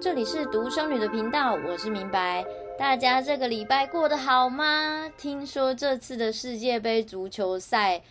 这里是独生女的频道，我是明白。大家这个礼拜过得好吗？听说这次的世界杯足球赛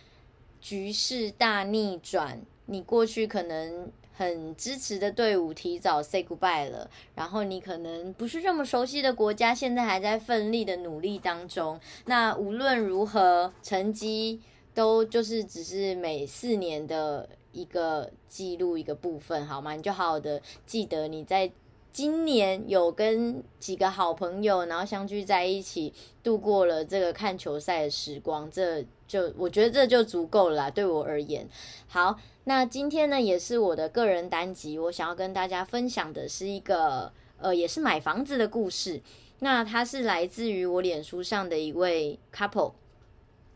局势大逆转，你过去可能很支持的队伍提早 say goodbye 了，然后你可能不是这么熟悉的国家，现在还在奋力的努力当中。那无论如何，成绩都就是只是每四年的一个记录一个部分，好吗？你就好好的记得你在。今年有跟几个好朋友，然后相聚在一起，度过了这个看球赛的时光，这就我觉得这就足够了，对我而言。好，那今天呢，也是我的个人单集，我想要跟大家分享的是一个，呃，也是买房子的故事。那它是来自于我脸书上的一位 couple。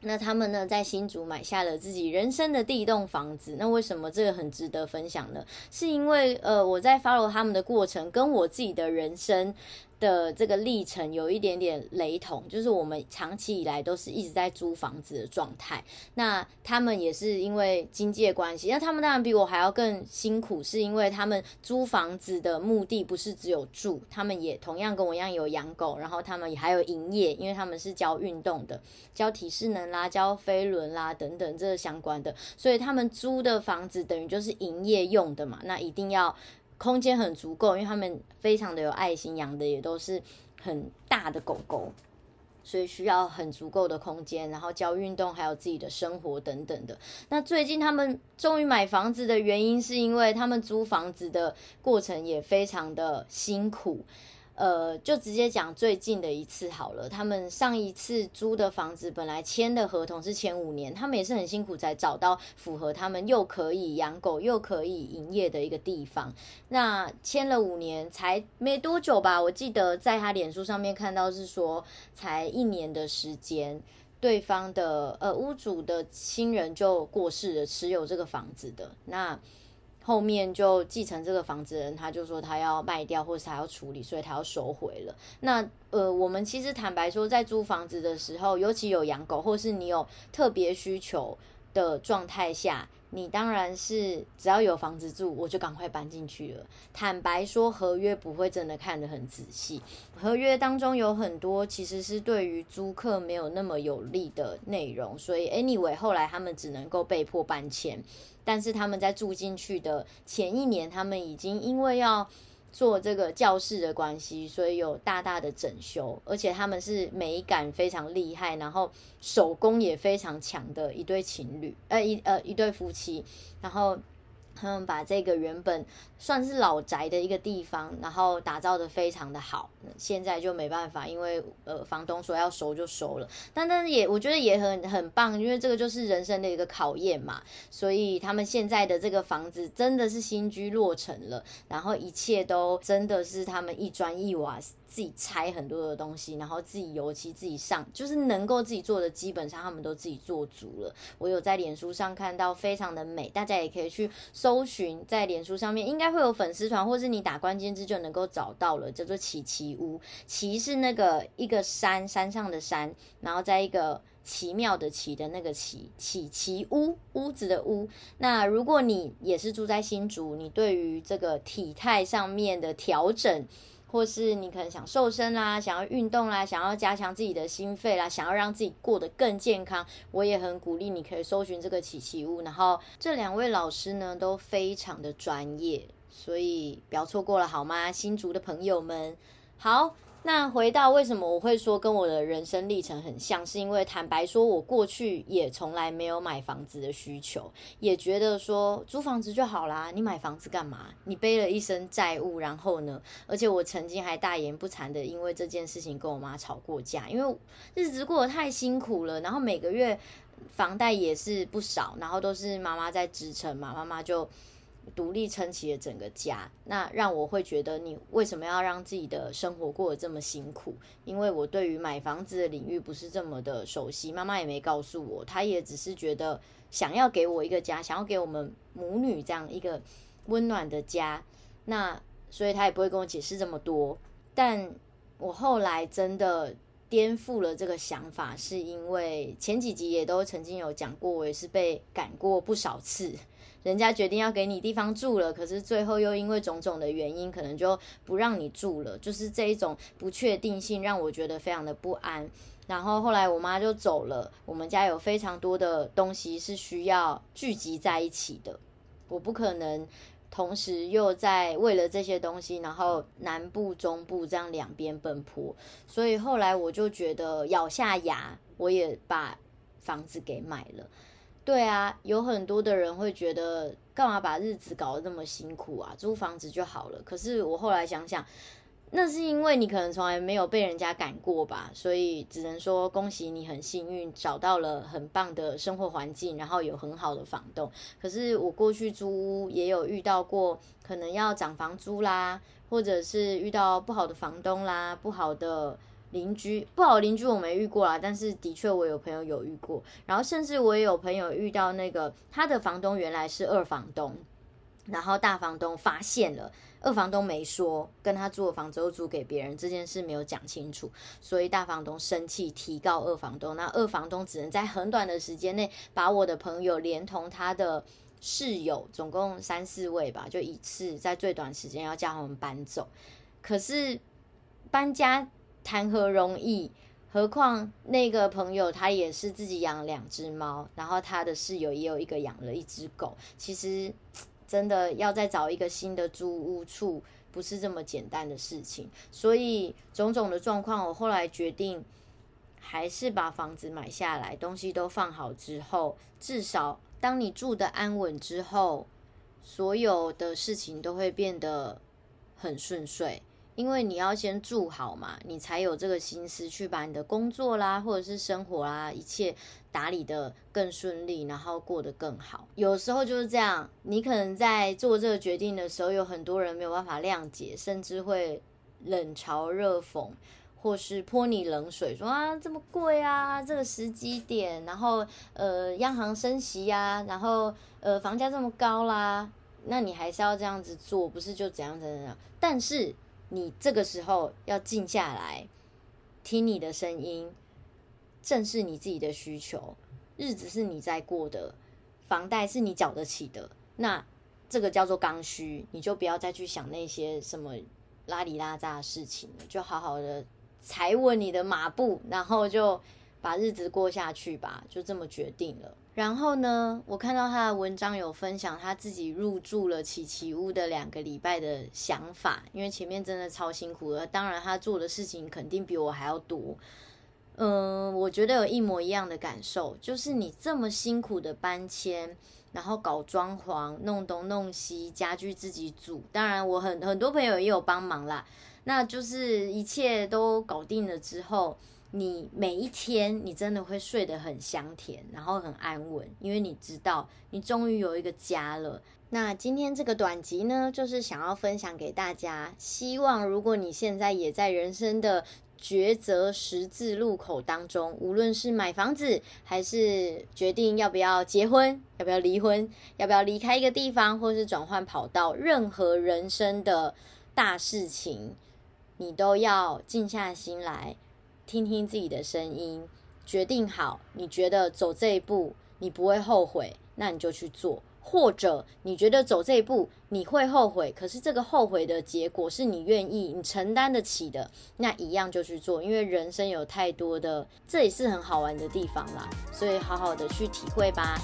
那他们呢，在新竹买下了自己人生的第一栋房子。那为什么这个很值得分享呢？是因为呃，我在 follow 他们的过程，跟我自己的人生。的这个历程有一点点雷同，就是我们长期以来都是一直在租房子的状态。那他们也是因为经济关系，那他们当然比我还要更辛苦，是因为他们租房子的目的不是只有住，他们也同样跟我一样有养狗，然后他们也还有营业，因为他们是教运动的，教体适能啦，教飞轮啦等等这相关的，所以他们租的房子等于就是营业用的嘛，那一定要。空间很足够，因为他们非常的有爱心，养的也都是很大的狗狗，所以需要很足够的空间，然后教运动，还有自己的生活等等的。那最近他们终于买房子的原因，是因为他们租房子的过程也非常的辛苦。呃，就直接讲最近的一次好了。他们上一次租的房子本来签的合同是签五年，他们也是很辛苦才找到符合他们又可以养狗又可以营业的一个地方。那签了五年才没多久吧，我记得在他脸书上面看到是说才一年的时间，对方的呃屋主的亲人就过世了，持有这个房子的那。后面就继承这个房子的人，他就说他要卖掉，或是他要处理，所以他要收回了。那呃，我们其实坦白说，在租房子的时候，尤其有养狗，或是你有特别需求的状态下。你当然是只要有房子住，我就赶快搬进去了。坦白说，合约不会真的看得很仔细，合约当中有很多其实是对于租客没有那么有利的内容，所以 anyway 后来他们只能够被迫搬迁。但是他们在住进去的前一年，他们已经因为要。做这个教室的关系，所以有大大的整修，而且他们是美感非常厉害，然后手工也非常强的一对情侣，呃一呃一对夫妻，然后。他们把这个原本算是老宅的一个地方，然后打造的非常的好。现在就没办法，因为呃房东说要收就收了。但但是也我觉得也很很棒，因为这个就是人生的一个考验嘛。所以他们现在的这个房子真的是新居落成了，然后一切都真的是他们一砖一瓦。自己拆很多的东西，然后自己油漆自己上，就是能够自己做的，基本上他们都自己做足了。我有在脸书上看到，非常的美，大家也可以去搜寻，在脸书上面应该会有粉丝团，或是你打关键字就能够找到了，叫做奇奇屋。奇是那个一个山，山上的山，然后在一个奇妙的奇的那个奇，奇奇屋，屋子的屋。那如果你也是住在新竹，你对于这个体态上面的调整，或是你可能想瘦身啦，想要运动啦，想要加强自己的心肺啦，想要让自己过得更健康，我也很鼓励你可以搜寻这个奇奇物。然后这两位老师呢都非常的专业，所以不要错过了好吗？新竹的朋友们，好。那回到为什么我会说跟我的人生历程很像，是因为坦白说，我过去也从来没有买房子的需求，也觉得说租房子就好啦，你买房子干嘛？你背了一身债务，然后呢？而且我曾经还大言不惭的因为这件事情跟我妈吵过架，因为日子过得太辛苦了，然后每个月房贷也是不少，然后都是妈妈在支撑嘛，妈妈就。独立撑起了整个家，那让我会觉得你为什么要让自己的生活过得这么辛苦？因为我对于买房子的领域不是这么的熟悉，妈妈也没告诉我，她也只是觉得想要给我一个家，想要给我们母女这样一个温暖的家，那所以她也不会跟我解释这么多。但我后来真的颠覆了这个想法，是因为前几集也都曾经有讲过，我也是被赶过不少次。人家决定要给你地方住了，可是最后又因为种种的原因，可能就不让你住了。就是这一种不确定性，让我觉得非常的不安。然后后来我妈就走了，我们家有非常多的东西是需要聚集在一起的，我不可能。同时又在为了这些东西，然后南部、中部这样两边奔波，所以后来我就觉得咬下牙，我也把房子给买了。对啊，有很多的人会觉得，干嘛把日子搞得那么辛苦啊？租房子就好了。可是我后来想想。那是因为你可能从来没有被人家赶过吧，所以只能说恭喜你很幸运找到了很棒的生活环境，然后有很好的房东。可是我过去租屋也有遇到过，可能要涨房租啦，或者是遇到不好的房东啦，不好的邻居，不好邻居我没遇过啦，但是的确我有朋友有遇过，然后甚至我也有朋友遇到那个他的房东原来是二房东。然后大房东发现了，二房东没说跟他租的房子又租给别人，这件事没有讲清楚，所以大房东生气提告二房东。那二房东只能在很短的时间内把我的朋友连同他的室友，总共三四位吧，就一次在最短时间要叫他们搬走。可是搬家谈何容易？何况那个朋友他也是自己养两只猫，然后他的室友也有一个养了一只狗，其实。真的要再找一个新的租屋处，不是这么简单的事情。所以种种的状况，我后来决定还是把房子买下来，东西都放好之后，至少当你住的安稳之后，所有的事情都会变得很顺遂。因为你要先住好嘛，你才有这个心思去把你的工作啦，或者是生活啦，一切打理得更顺利，然后过得更好。有时候就是这样，你可能在做这个决定的时候，有很多人没有办法谅解，甚至会冷嘲热讽，或是泼你冷水，说啊这么贵啊，这个时机点，然后呃央行升息呀，然后呃房价这么高啦，那你还是要这样子做，不是就怎样怎样？但是。你这个时候要静下来，听你的声音，正视你自己的需求。日子是你在过的，房贷是你缴得起的，那这个叫做刚需，你就不要再去想那些什么拉里拉杂的事情，就好好的踩稳你的马步，然后就把日子过下去吧，就这么决定了。然后呢，我看到他的文章有分享他自己入住了琪琪屋的两个礼拜的想法，因为前面真的超辛苦的，当然他做的事情肯定比我还要多。嗯，我觉得有一模一样的感受，就是你这么辛苦的搬迁，然后搞装潢、弄东弄西，家具自己组，当然我很很多朋友也有帮忙啦，那就是一切都搞定了之后。你每一天，你真的会睡得很香甜，然后很安稳，因为你知道你终于有一个家了。那今天这个短集呢，就是想要分享给大家，希望如果你现在也在人生的抉择十字路口当中，无论是买房子，还是决定要不要结婚，要不要离婚，要不要离开一个地方，或是转换跑道，任何人生的大事情，你都要静下心来。听听自己的声音，决定好，你觉得走这一步你不会后悔，那你就去做；或者你觉得走这一步你会后悔，可是这个后悔的结果是你愿意、你承担得起的，那一样就去做。因为人生有太多的，这也是很好玩的地方啦，所以好好的去体会吧。